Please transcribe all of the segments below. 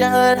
We're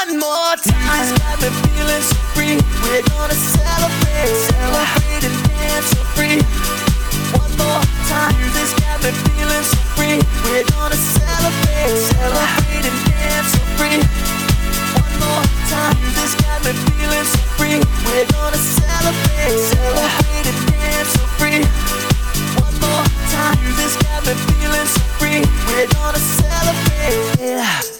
One more time, this got me feeling so free. We're gonna celebrate, celebrate and dance so free. One more time, this got me feeling so free. We're gonna celebrate, celebrate and dance so free. One more time, this got me feeling so free. We're gonna celebrate, celebrate and dance so free. One more time, this got me feeling so free. We're gonna celebrate.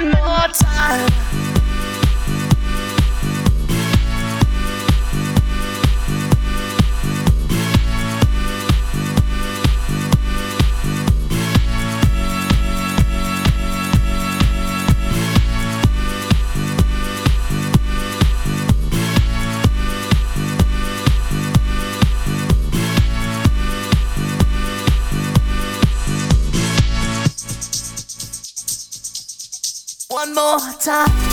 More time. One more time.